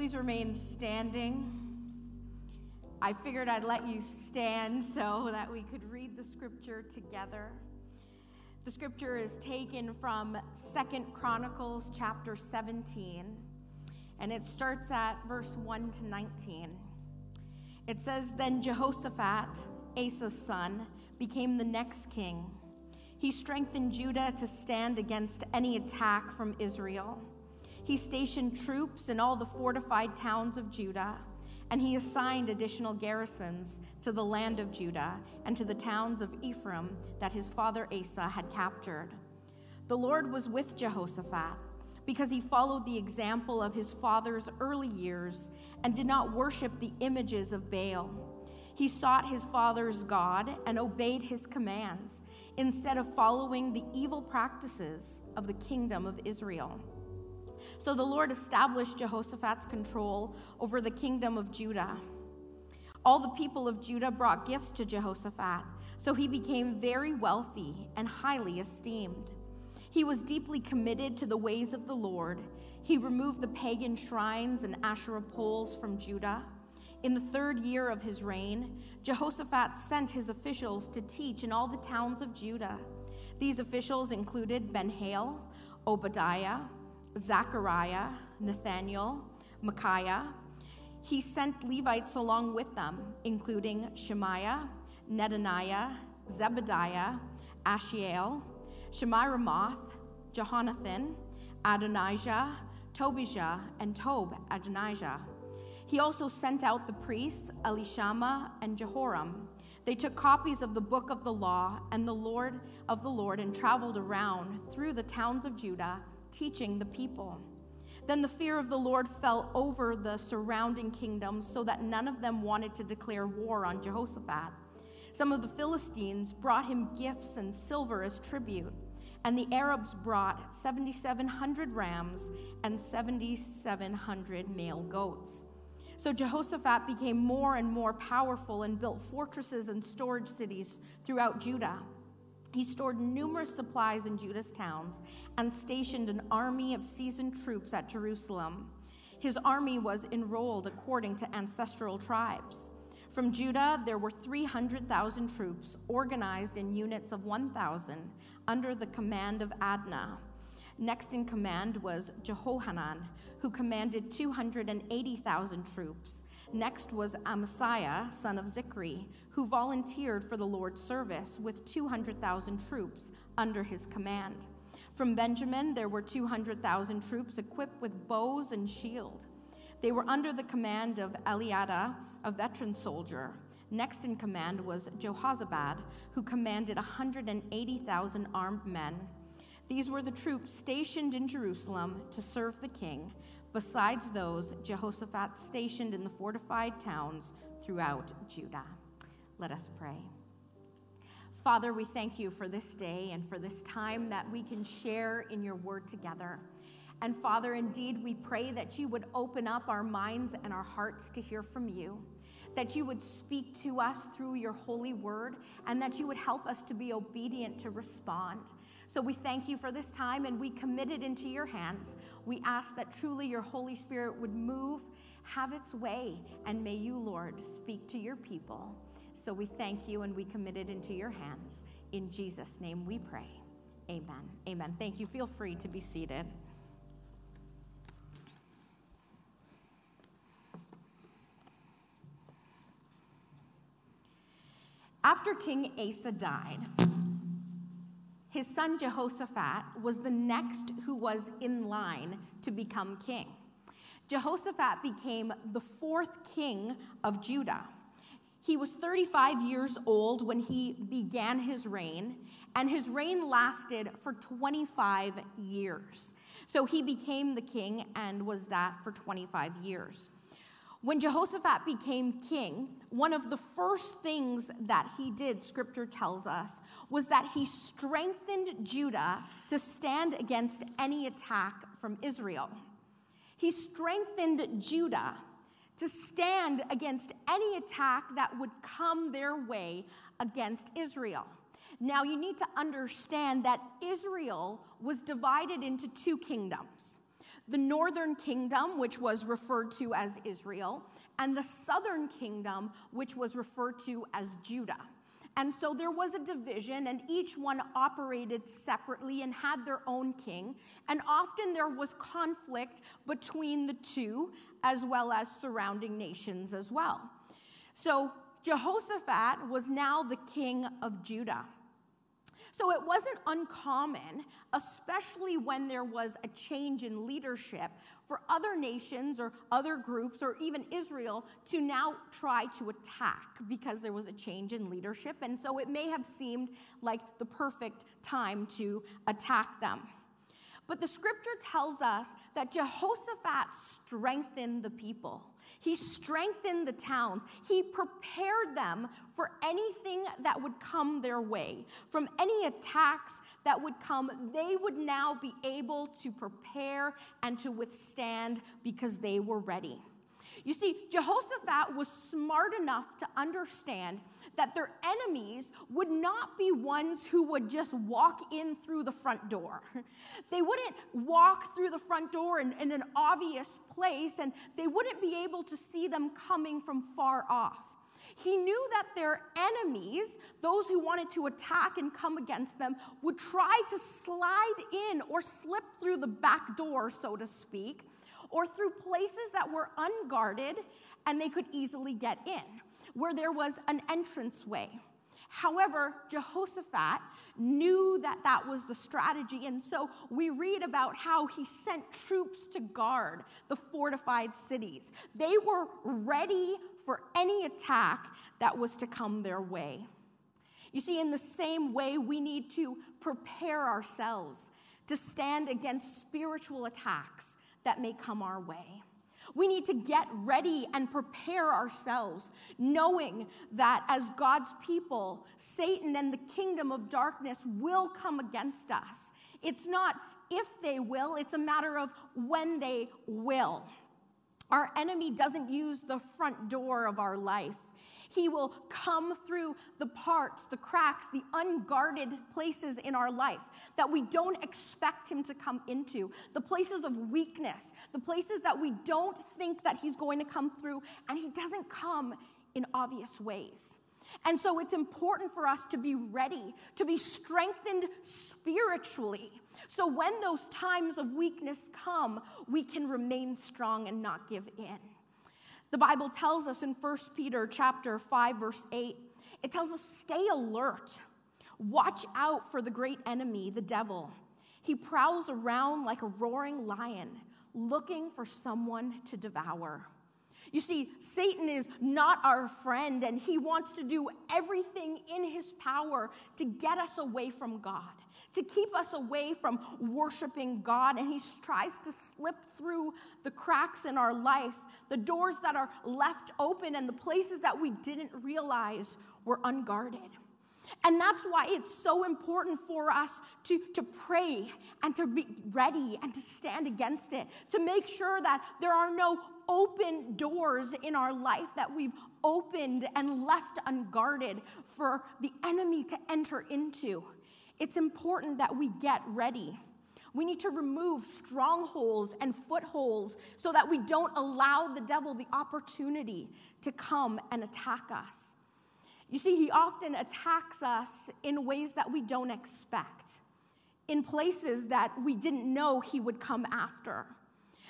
please remain standing. I figured I'd let you stand so that we could read the scripture together. The scripture is taken from Second Chronicles chapter 17, and it starts at verse 1 to 19. It says, Then Jehoshaphat, Asa's son, became the next king. He strengthened Judah to stand against any attack from Israel. He stationed troops in all the fortified towns of Judah, and he assigned additional garrisons to the land of Judah and to the towns of Ephraim that his father Asa had captured. The Lord was with Jehoshaphat because he followed the example of his father's early years and did not worship the images of Baal. He sought his father's God and obeyed his commands instead of following the evil practices of the kingdom of Israel. So the Lord established Jehoshaphat's control over the kingdom of Judah. All the people of Judah brought gifts to Jehoshaphat, so he became very wealthy and highly esteemed. He was deeply committed to the ways of the Lord. He removed the pagan shrines and Asherah poles from Judah. In the third year of his reign, Jehoshaphat sent his officials to teach in all the towns of Judah. These officials included Ben-Hail, Obadiah, Zechariah, Nathaniel, Micaiah. He sent Levites along with them, including Shemaiah, Nethaniah, Zebadiah, Ashiel, Shemiramoth, Jehonathan, Adonijah, Tobijah, and Tob Adonijah. He also sent out the priests, Elishama and Jehoram. They took copies of the book of the law and the Lord of the Lord and traveled around through the towns of Judah teaching the people. Then the fear of the Lord fell over the surrounding kingdoms so that none of them wanted to declare war on Jehoshaphat. Some of the Philistines brought him gifts and silver as tribute, and the Arabs brought 7,700 rams and 7,700 male goats. So Jehoshaphat became more and more powerful and built fortresses and storage cities throughout Judah. He stored numerous supplies in Judah's towns and stationed an army of seasoned troops at Jerusalem. His army was enrolled according to ancestral tribes. From Judah, there were 300,000 troops organized in units of 1,000 under the command of Adnah. Next in command was Jehohanan, who commanded 280,000 troops. Next was Amasiah, son of Zichri, who volunteered for the Lord's service with 200,000 troops under his command. From Benjamin, there were 200,000 troops equipped with bows and shield. They were under the command of Eliada, a veteran soldier. Next in command was Jehozabad, who commanded 180,000 armed men. These were the troops stationed in Jerusalem to serve the king, besides those Jehoshaphat stationed in the fortified towns throughout Judah. Let us pray. Father, we thank you for this day and for this time that we can share in your word together. And Father, indeed, we pray that you would open up our minds and our hearts to hear from you, that you would speak to us through your holy word, and that you would help us to be obedient to respond. So we thank you for this time and we commit it into your hands. We ask that truly your Holy Spirit would move, have its way, and may you, Lord, speak to your people. So we thank you and we commit it into your hands. In Jesus' name we pray. Amen. Amen. Thank you. Feel free to be seated. After King Asa died, his son Jehoshaphat was the next who was in line to become king. Jehoshaphat became the fourth king of Judah. He was 35 years old when he began his reign, and his reign lasted for 25 years. So he became the king and was that for 25 years. When Jehoshaphat became king, one of the first things that he did, scripture tells us, was that he strengthened Judah to stand against any attack from Israel. He strengthened Judah to stand against any attack that would come their way against Israel. Now, you need to understand that Israel was divided into two kingdoms. The northern kingdom, which was referred to as Israel, and the southern kingdom, which was referred to as Judah. And so there was a division, and each one operated separately and had their own king. And often there was conflict between the two, as well as surrounding nations as well. So Jehoshaphat was now the king of Judah. So it wasn't uncommon, especially when there was a change in leadership, for other nations or other groups or even Israel to now try to attack because there was a change in leadership. And so it may have seemed like the perfect time to attack them. But the scripture tells us that Jehoshaphat strengthened the people. He strengthened the towns. He prepared them for anything that would come their way. From any attacks that would come, they would now be able to prepare and to withstand because they were ready. You see, Jehoshaphat was smart enough to understand that their enemies would not be ones who would just walk in through the front door. They wouldn't walk through the front door in, in an obvious place, and they wouldn't be able to see them coming from far off. He knew that their enemies, those who wanted to attack and come against them, would try to slide in or slip through the back door, so to speak, or through places that were unguarded and they could easily get in, where there was an entranceway. However, Jehoshaphat knew that that was the strategy, and so we read about how he sent troops to guard the fortified cities. They were ready for any attack that was to come their way. You see, in the same way, we need to prepare ourselves to stand against spiritual attacks that may come our way. We need to get ready and prepare ourselves, knowing that as God's people, Satan and the kingdom of darkness will come against us. It's not if they will, it's a matter of when they will. Our enemy doesn't use the front door of our life. He will come through the parts, the cracks, the unguarded places in our life that we don't expect him to come into, the places of weakness, the places that we don't think that he's going to come through, and he doesn't come in obvious ways. And so it's important for us to be ready, to be strengthened spiritually. So when those times of weakness come, we can remain strong and not give in. The Bible tells us in 1 Peter chapter 5 verse 8, it tells us stay alert. Watch out for the great enemy, the devil. He prowls around like a roaring lion, looking for someone to devour. You see, Satan is not our friend, and he wants to do everything in his power to get us away from God to keep us away from worshiping God. And He tries to slip through the cracks in our life, the doors that are left open, and the places that we didn't realize were unguarded. And that's why it's so important for us to, to pray and to be ready and to stand against it, to make sure that there are no open doors in our life that we've opened and left unguarded for the enemy to enter into it's important that we get ready. We need to remove strongholds and footholds so that we don't allow the devil the opportunity to come and attack us. You see, he often attacks us in ways that we don't expect, in places that we didn't know he would come after.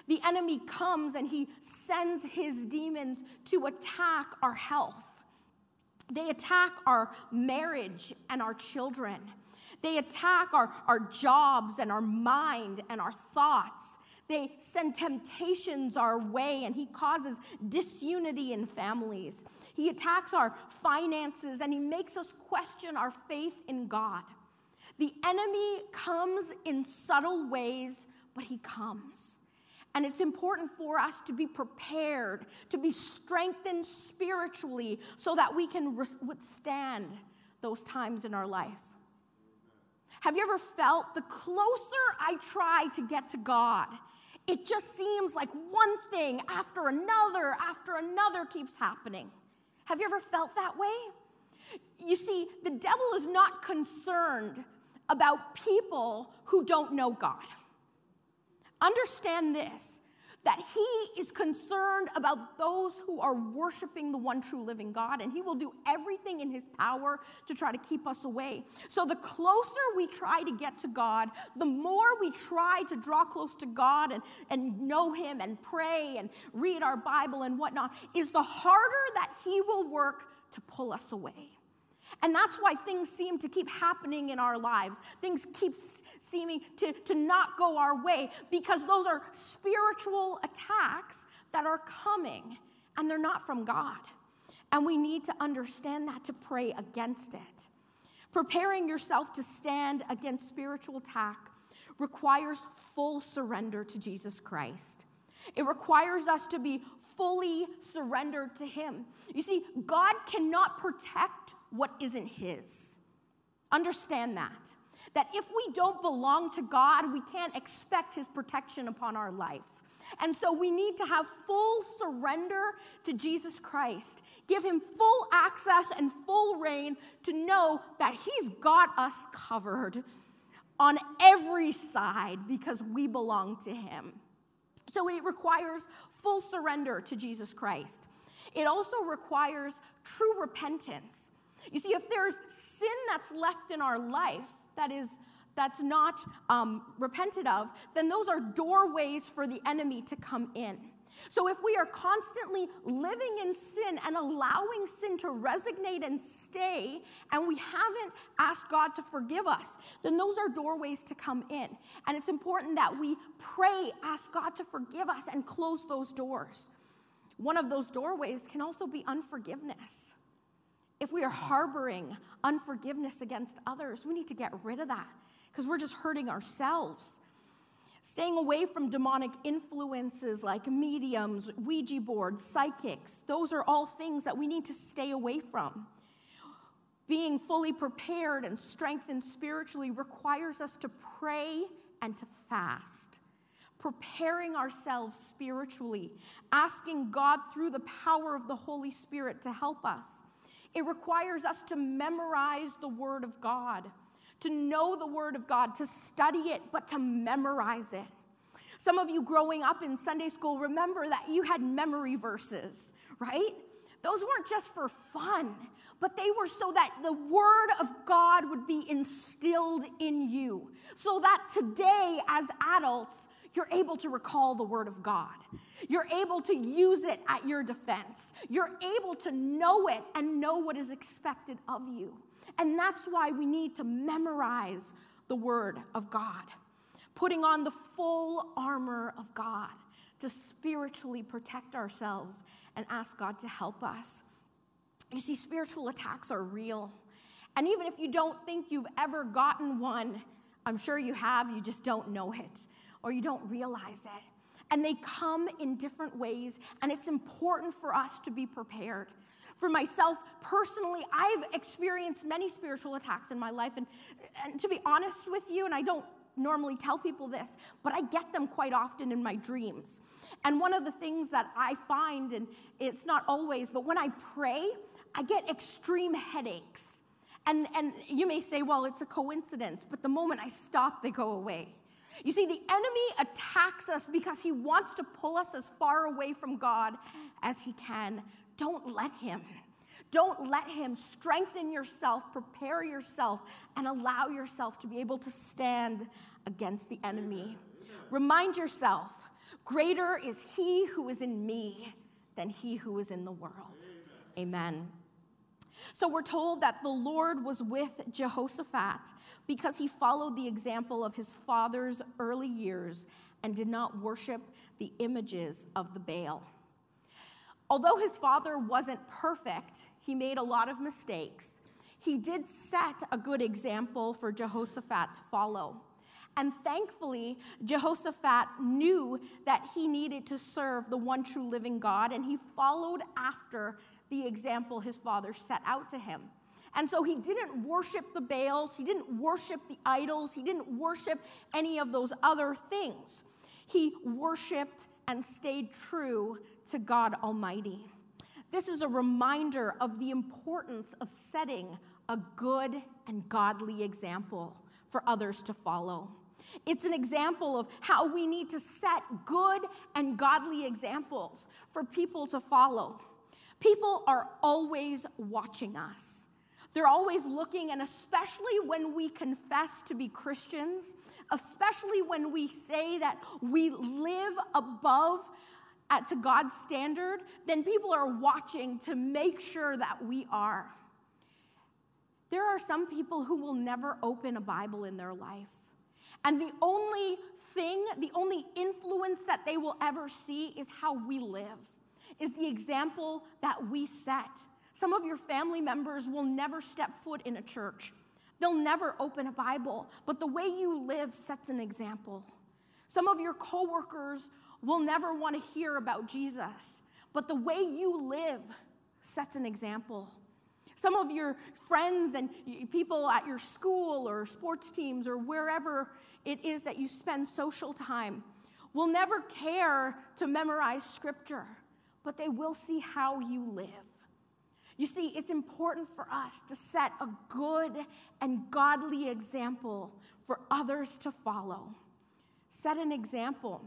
The enemy comes and he sends his demons to attack our health. They attack our marriage and our children. They attack our, our jobs and our mind and our thoughts. They send temptations our way and he causes disunity in families. He attacks our finances and he makes us question our faith in God. The enemy comes in subtle ways, but he comes. And it's important for us to be prepared, to be strengthened spiritually so that we can withstand those times in our life. Have you ever felt the closer I try to get to God, it just seems like one thing after another after another keeps happening? Have you ever felt that way? You see, the devil is not concerned about people who don't know God. understand this that he is concerned about those who are worshiping the one true living God, and he will do everything in his power to try to keep us away. So, the closer we try to get to God, the more we try to draw close to God and, and know him and pray and read our Bible and whatnot, is the harder that he will work to pull us away. And that's why things seem to keep happening in our lives. Things keep seeming to, to not go our way because those are spiritual attacks that are coming and they're not from God. And we need to understand that to pray against it. Preparing yourself to stand against spiritual attack requires full surrender to Jesus Christ. It requires us to be fully surrendered to Him. You see, God cannot protect what isn't His. Understand that. That if we don't belong to God, we can't expect His protection upon our life. And so we need to have full surrender to Jesus Christ. Give him full access and full reign to know that he's got us covered on every side because we belong to him. So it requires full surrender to Jesus Christ. It also requires true repentance. You see, if there's sin that's left in our life that is that's not um, repented of, then those are doorways for the enemy to come in. So if we are constantly living in sin and allowing sin to resonate and stay, and we haven't asked God to forgive us, then those are doorways to come in. And it's important that we pray, ask God to forgive us, and close those doors. One of those doorways can also be unforgiveness. If we are harboring unforgiveness against others, we need to get rid of that because we're just hurting ourselves. Staying away from demonic influences like mediums, Ouija boards, psychics, those are all things that we need to stay away from. Being fully prepared and strengthened spiritually requires us to pray and to fast. Preparing ourselves spiritually, asking God through the power of the Holy Spirit to help us. It requires us to memorize the Word of God, to know the Word of God, to study it, but to memorize it. Some of you growing up in Sunday school remember that you had memory verses, right? Those weren't just for fun, but they were so that the Word of God would be instilled in you. So that today, as adults, you're able to recall the Word of God. You're able to use it at your defense. You're able to know it and know what is expected of you. And that's why we need to memorize the Word of God, putting on the full armor of God to spiritually protect ourselves and ask God to help us. You see, spiritual attacks are real. And even if you don't think you've ever gotten one, I'm sure you have, you just don't know it or you don't realize it. And they come in different ways, and it's important for us to be prepared. For myself personally, I've experienced many spiritual attacks in my life. And, and to be honest with you, and I don't normally tell people this, but I get them quite often in my dreams. And one of the things that I find, and it's not always, but when I pray, I get extreme headaches. And, and you may say, well, it's a coincidence, but the moment I stop, they go away. You see, the enemy attacks us because he wants to pull us as far away from God as he can. Don't let him. Don't let him strengthen yourself, prepare yourself, and allow yourself to be able to stand against the enemy. Remind yourself greater is he who is in me than he who is in the world. Amen. So we're told that the Lord was with Jehoshaphat because he followed the example of his father's early years and did not worship the images of the Baal. Although his father wasn't perfect, he made a lot of mistakes. He did set a good example for Jehoshaphat to follow. And thankfully, Jehoshaphat knew that he needed to serve the one true living God, and he followed after the example his father set out to him. And so he didn't worship the Baals, he didn't worship the idols, he didn't worship any of those other things. He worshiped and stayed true to God Almighty. This is a reminder of the importance of setting a good and godly example for others to follow. It's an example of how we need to set good and godly examples for people to follow. People are always watching us. They're always looking, and especially when we confess to be Christians, especially when we say that we live above at, to God's standard, then people are watching to make sure that we are. There are some people who will never open a Bible in their life. And the only thing, the only influence that they will ever see is how we live, is the example that we set. Some of your family members will never step foot in a church. They'll never open a Bible, but the way you live sets an example. Some of your coworkers will never want to hear about Jesus, but the way you live sets an example. Some of your friends and people at your school or sports teams or wherever it is that you spend social time will never care to memorize scripture, but they will see how you live. You see, it's important for us to set a good and godly example for others to follow. Set an example.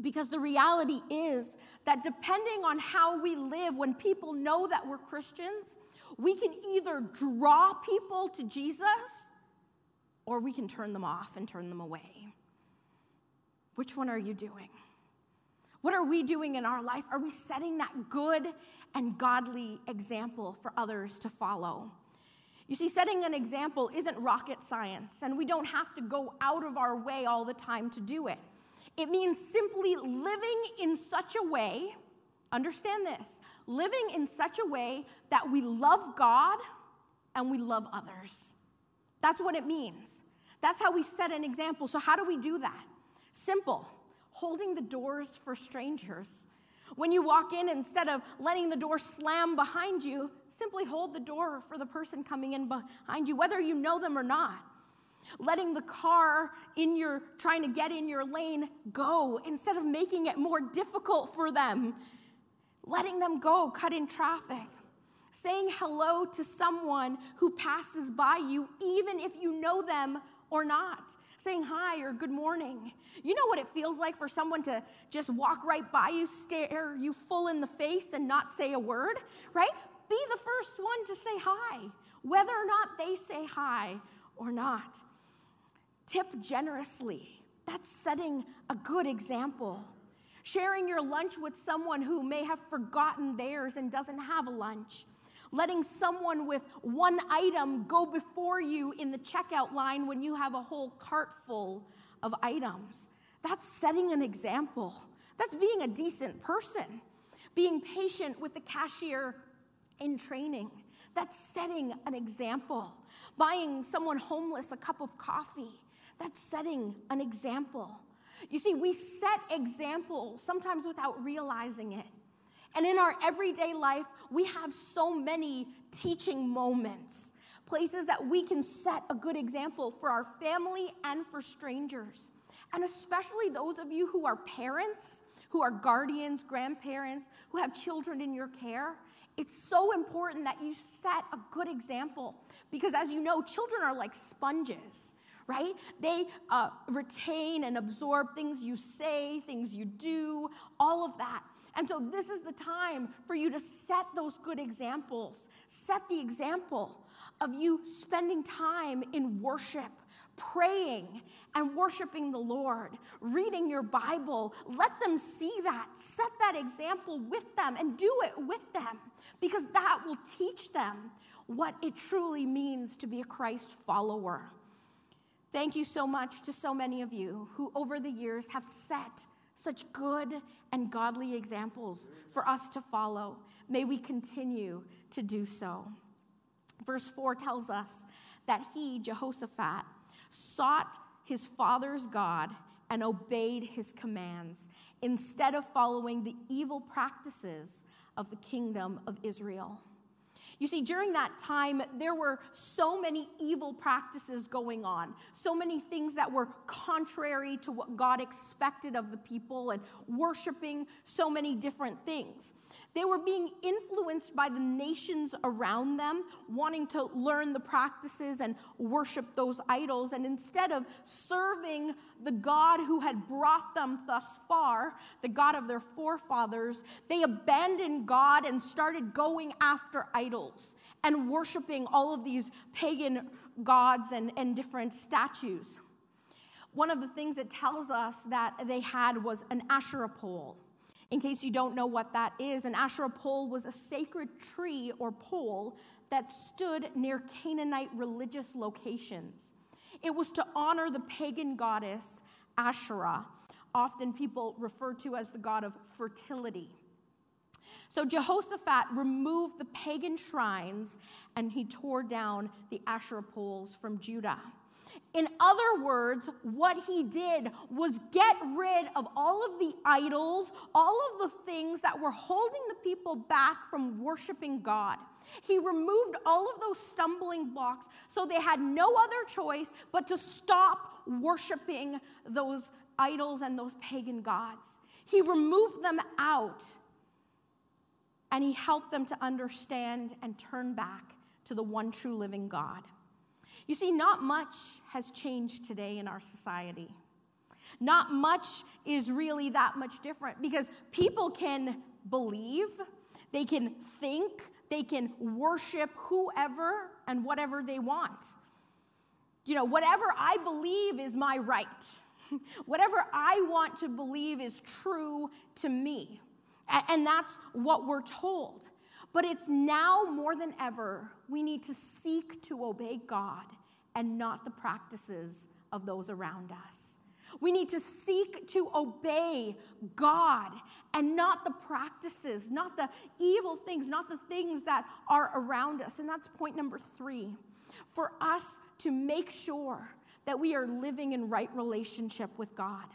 Because the reality is that depending on how we live, when people know that we're Christians, we can either draw people to Jesus or we can turn them off and turn them away. Which one are you doing? What are we doing in our life? Are we setting that good and godly example for others to follow? You see, setting an example isn't rocket science, and we don't have to go out of our way all the time to do it. It means simply living in such a way Understand this living in such a way that we love God and we love others. That's what it means. That's how we set an example. So, how do we do that? Simple holding the doors for strangers. When you walk in, instead of letting the door slam behind you, simply hold the door for the person coming in behind you, whether you know them or not. Letting the car in your trying to get in your lane go instead of making it more difficult for them letting them go, cutting traffic, saying hello to someone who passes by you, even if you know them or not, saying hi or good morning. You know what it feels like for someone to just walk right by you, stare you full in the face, and not say a word, right? Be the first one to say hi, whether or not they say hi or not. Tip generously. That's setting a good example sharing your lunch with someone who may have forgotten theirs and doesn't have a lunch, letting someone with one item go before you in the checkout line when you have a whole cart full of items. That's setting an example. That's being a decent person. Being patient with the cashier in training. That's setting an example. Buying someone homeless a cup of coffee. That's setting an example. You see, we set examples sometimes without realizing it. And in our everyday life, we have so many teaching moments, places that we can set a good example for our family and for strangers. And especially those of you who are parents, who are guardians, grandparents, who have children in your care. It's so important that you set a good example because, as you know, children are like sponges right? They uh, retain and absorb things you say, things you do, all of that. And so, this is the time for you to set those good examples. Set the example of you spending time in worship, praying and worshiping the Lord, reading your Bible. Let them see that. Set that example with them and do it with them because that will teach them what it truly means to be a Christ follower. Thank you so much to so many of you who, over the years, have set such good and godly examples for us to follow. May we continue to do so. Verse 4 tells us that he, Jehoshaphat, sought his father's God and obeyed his commands instead of following the evil practices of the kingdom of Israel. You see, during that time, there were so many evil practices going on, so many things that were contrary to what God expected of the people, and worshiping so many different things. They were being influenced by the nations around them, wanting to learn the practices and worship those idols. And instead of serving the God who had brought them thus far, the God of their forefathers, they abandoned God and started going after idols and worshiping all of these pagan gods and, and different statues. One of the things it tells us that they had was an Asherah pole. In case you don't know what that is, an Asherah pole was a sacred tree or pole that stood near Canaanite religious locations. It was to honor the pagan goddess Asherah, often people refer to as the god of fertility. So Jehoshaphat removed the pagan shrines and he tore down the Asherah poles from Judah. In other words, what he did was get rid of all of the idols, all of the things that were holding the people back from worshiping God. He removed all of those stumbling blocks so they had no other choice but to stop worshiping those idols and those pagan gods. He removed them out and he helped them to understand and turn back to the one true living God. You see, not much has changed today in our society. Not much is really that much different because people can believe, they can think, they can worship whoever and whatever they want. You know, whatever I believe is my right. whatever I want to believe is true to me. And that's what we're told. But it's now more than ever, we need to seek to obey God and not the practices of those around us. We need to seek to obey God and not the practices, not the evil things, not the things that are around us. And that's point number three for us to make sure that we are living in right relationship with God.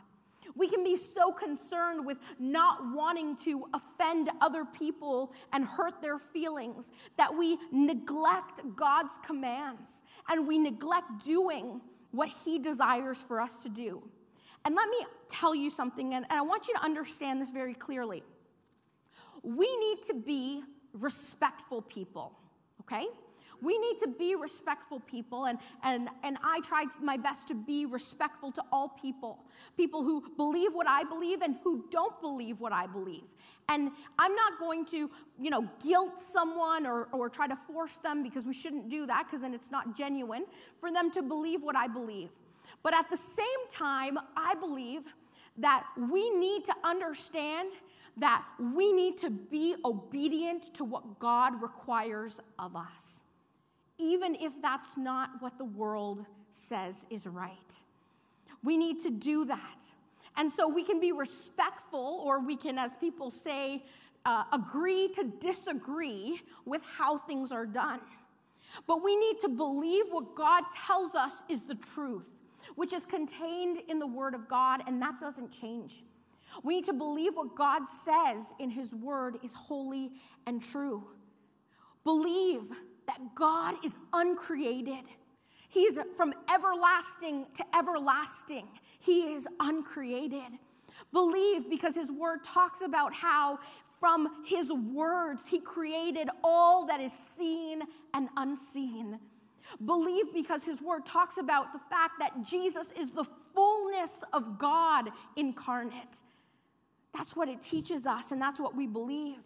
We can be so concerned with not wanting to offend other people and hurt their feelings that we neglect God's commands and we neglect doing what He desires for us to do. And let me tell you something, and, I want you to understand this very clearly. We need to be respectful people, okay? We need to be respectful people, and, and, and I tried my best to be respectful to all people people who believe what I believe and who don't believe what I believe. And I'm not going to, you know, guilt someone or, or try to force them because we shouldn't do that because then it's not genuine for them to believe what I believe. But at the same time, I believe that we need to understand that we need to be obedient to what God requires of us even if that's not what the world says is right. We need to do that. And so we can be respectful, or we can, as people say, uh, agree to disagree with how things are done. But we need to believe what God tells us is the truth, which is contained in the Word of God, and that doesn't change. We need to believe what God says in His Word is holy and true. Believe that God is uncreated. He is from everlasting to everlasting. He is uncreated. Believe because his word talks about how from his words he created all that is seen and unseen. Believe because his word talks about the fact that Jesus is the fullness of God incarnate. That's what it teaches us, and that's what we believe.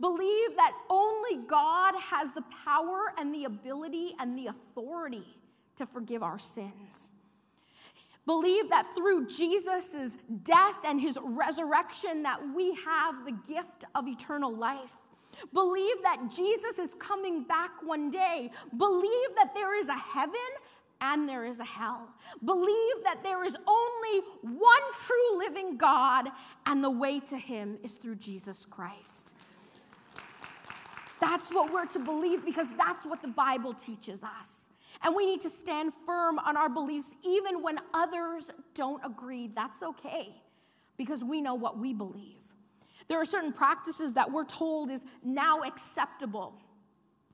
Believe that only God has the power and the ability and the authority to forgive our sins. Believe that through Jesus' death and his resurrection that we have the gift of eternal life. Believe that Jesus is coming back one day. Believe that there is a heaven and there is a hell. Believe that there is only one true living God, and the way to him is through Jesus Christ. That's what we're to believe because that's what the Bible teaches us. And we need to stand firm on our beliefs even when others don't agree. That's okay because we know what we believe. There are certain practices that we're told is now acceptable.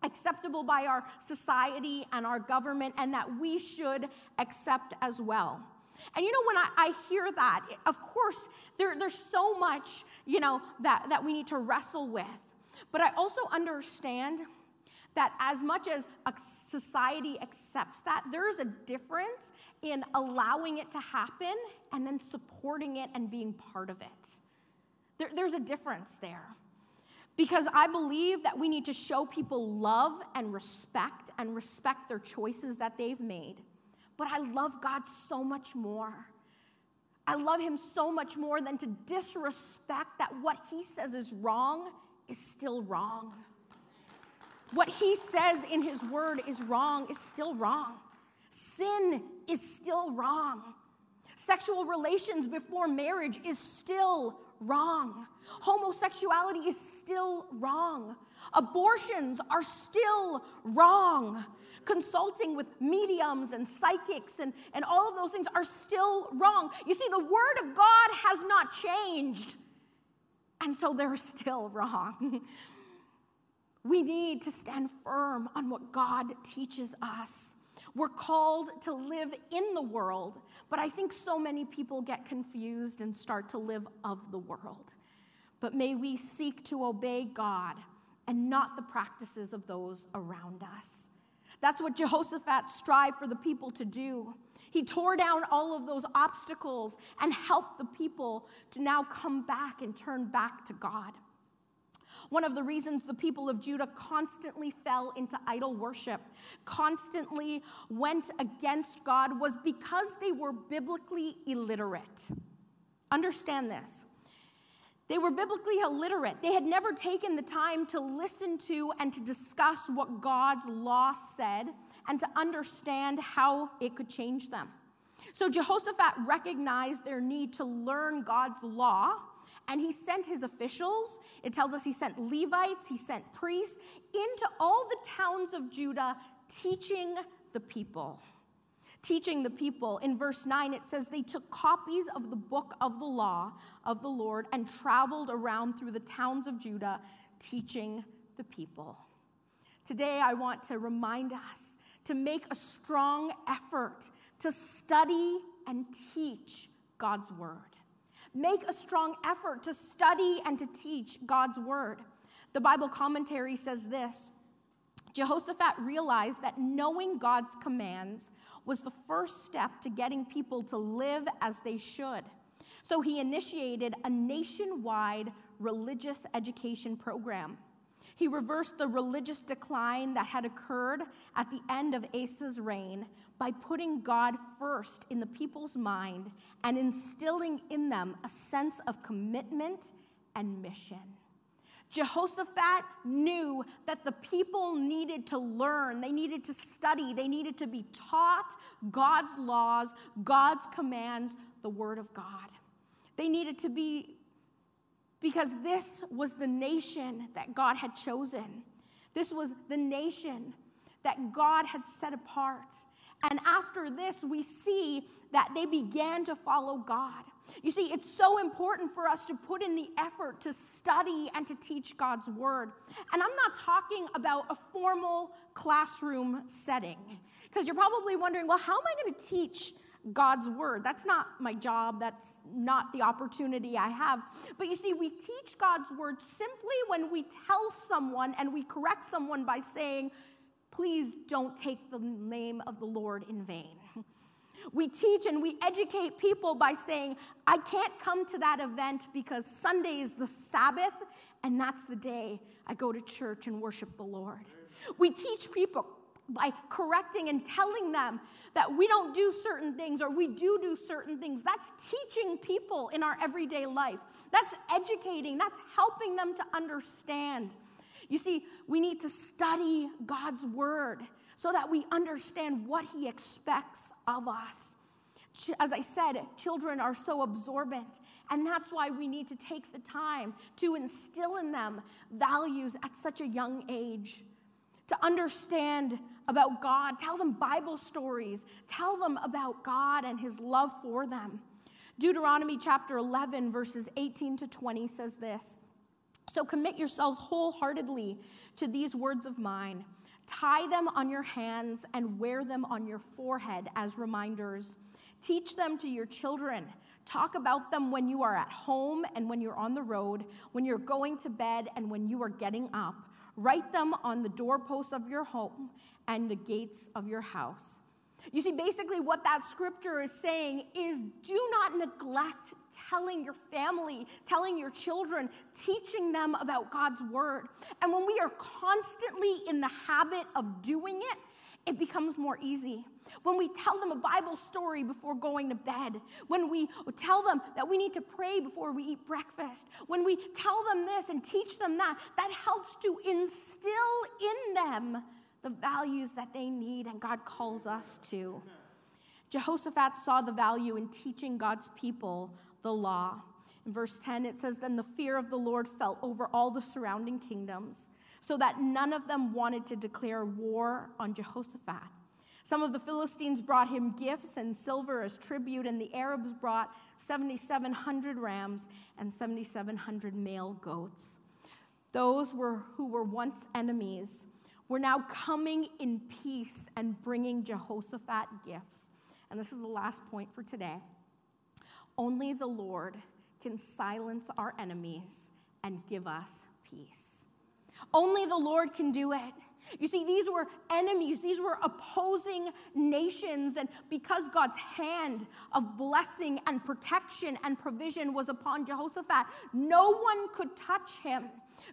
acceptable by our society and our government, and that we should accept as well. And you know, when I, I hear that, of course, there, there's so much, you know, that, that we need to wrestle with. But I also understand that as much as a society accepts that, there's a difference in allowing it to happen and then supporting it and being part of it. There, there's a difference there. Because I believe that we need to show people love and respect and respect their choices that they've made. But I love God so much more. I love Him so much more than to disrespect that what He says is wrong is still wrong. What He says in His Word is wrong is still wrong. Sin is still wrong. Sexual relations before marriage is still wrong. Homosexuality is still wrong. Abortions are still wrong. Consulting with mediums and psychics and, and all of those things are still wrong. You see, the Word of God has not changed, and so they're still wrong. we need to stand firm on what God teaches us. We're called to live in the world, but I think so many people get confused and start to live of the world. But may we seek to obey God and not the practices of those around us. That's what Jehoshaphat strived for the people to do. He tore down all of those obstacles and helped the people to now come back and turn back to God. One of the reasons the people of Judah constantly fell into idol worship, constantly went against God, was because they were biblically illiterate. Understand this. They were biblically illiterate. They had never taken the time to listen to and to discuss what God's law said and to understand how it could change them. So Jehoshaphat recognized their need to learn God's law and he sent his officials. It tells us he sent Levites, he sent priests into all the towns of Judah, teaching the people. Teaching the people. In verse 9, it says they took copies of the book of the law of the Lord and traveled around through the towns of Judah, teaching the people. Today, I want to remind us to make a strong effort to study and teach God's word. Make a strong effort to study and to teach God's word. The Bible commentary says this Jehoshaphat realized that knowing God's commands was the first step to getting people to live as they should. So he initiated a nationwide religious education program. He reversed the religious decline that had occurred at the end of Asa's reign by putting God first in the people's mind and instilling in them a sense of commitment and mission. Jehoshaphat knew that the people needed to learn, they needed to study, they needed to be taught God's laws, God's commands, the Word of God. They needed to be, because this was the nation that God had chosen. This was the nation that God had set apart. And after this, we see that they began to follow God. You see, it's so important for us to put in the effort to study and to teach God's word. And I'm not talking about a formal classroom setting, because you're probably wondering, well, how am I going to teach? God's word. That's not my job. That's not the opportunity I have. But you see, we teach God's word simply when we tell someone and we correct someone by saying, please don't take the name of the Lord in vain. We teach and we educate people by saying, I can't come to that event because Sunday is the Sabbath, and that's the day I go to church and worship the Lord. We teach people by correcting and telling them that we don't do certain things or we do do certain things. That's teaching people in our everyday life. That's educating, that's helping them to understand. You see, we need to study God's word so that we understand what He expects of us. As I said, children are so absorbent, and that's why we need to take the time to instill in them values at such a young age. To understand about God, tell them Bible stories, tell them about God and His love for them. Deuteronomy chapter 11, verses 18 to 20 says this So commit yourselves wholeheartedly to these words of mine. Tie them on your hands and wear them on your forehead as reminders. Teach them to your children. Talk about them when you are at home and when you're on the road, when you're going to bed and when you are getting up. Write them on the doorposts of your home and the gates of your house. You see, basically, what that scripture is saying is do not neglect telling your family, telling your children, teaching them about God's word. And when we are constantly in the habit of doing it, it becomes more easy. When we tell them a Bible story before going to bed, when we tell them that we need to pray before we eat breakfast, when we tell them this and teach them that, that helps to instill in them the values that they need and God calls us to. Jehoshaphat saw the value in teaching God's people the law. In verse 10, it says, Then the fear of the Lord fell over all the surrounding kingdoms, so that none of them wanted to declare war on Jehoshaphat. Some of the Philistines brought him gifts and silver as tribute, and the Arabs brought 7,700 rams and 7,700 male goats. Those were, who were once enemies were now coming in peace and bringing Jehoshaphat gifts. And this is the last point for today. Only the Lord can silence our enemies and give us peace. Only the Lord can do it. You see, these were enemies, these were opposing nations, and because God's hand of blessing and protection and provision was upon Jehoshaphat, no one could touch him.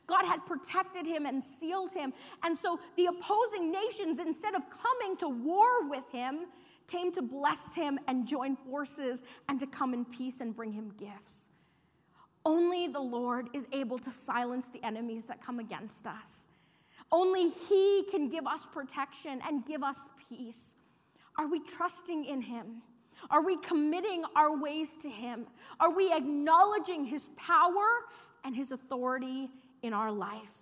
God had protected him and sealed him. And so the opposing nations, instead of coming to war with him, came to bless him and join forces and to come in peace and bring him gifts. Only the Lord is able to silence the enemies that come against us. Only He can give us protection and give us peace. Are we trusting in Him? Are we committing our ways to Him? Are we acknowledging His power and His authority in our life?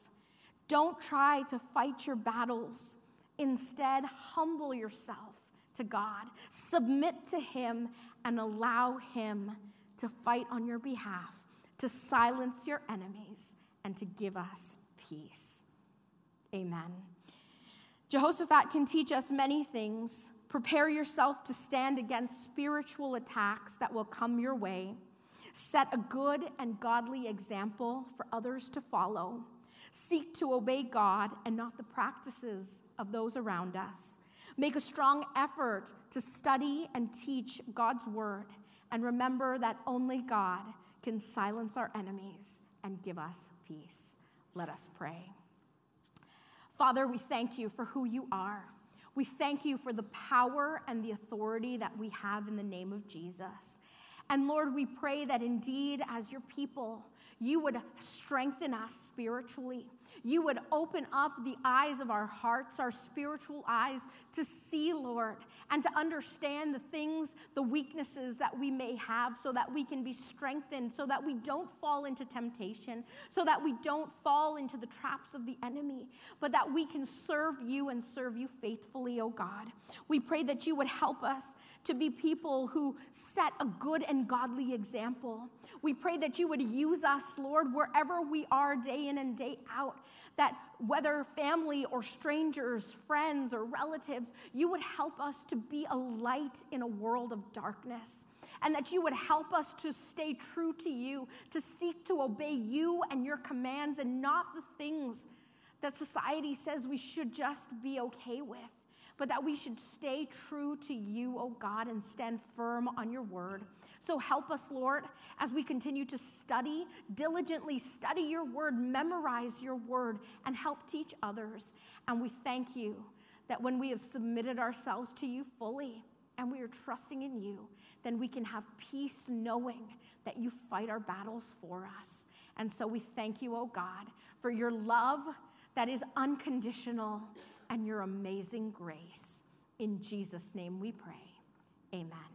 Don't try to fight your battles. Instead, humble yourself to God, submit to Him, and allow Him to fight on your behalf, to silence your enemies, and to give us peace. Amen. Jehoshaphat can teach us many things. Prepare yourself to stand against spiritual attacks that will come your way. Set a good and godly example for others to follow. Seek to obey God and not the practices of those around us. Make a strong effort to study and teach God's word. And remember that only God can silence our enemies and give us peace. Let us pray. Father, we thank you for who you are. We thank you for the power and the authority that we have in the name of Jesus. And Lord, we pray that indeed, as your people, you would strengthen us spiritually. You would open up the eyes of our hearts, our spiritual eyes, to see, Lord, and to understand the things, the weaknesses that we may have, so that we can be strengthened, so that we don't fall into temptation, so that we don't fall into the traps of the enemy, but that we can serve you and serve you faithfully, oh God. We pray that you would help us to be people who set a good and godly example. We pray that you would use us, Lord, wherever we are day in and day out that whether family or strangers, friends or relatives, you would help us to be a light in a world of darkness. And that you would help us to stay true to you, to seek to obey you and your commands and not the things that society says we should just be okay with but that we should stay true to you, O oh God, and stand firm on your word. So help us, Lord, as we continue to study, diligently study your word, memorize your word, and help teach others. And we thank you that when we have submitted ourselves to you fully and we are trusting in you, then we can have peace knowing that you fight our battles for us. And so we thank you, oh God, for your love that is unconditional and your amazing grace. In Jesus' name we pray. Amen.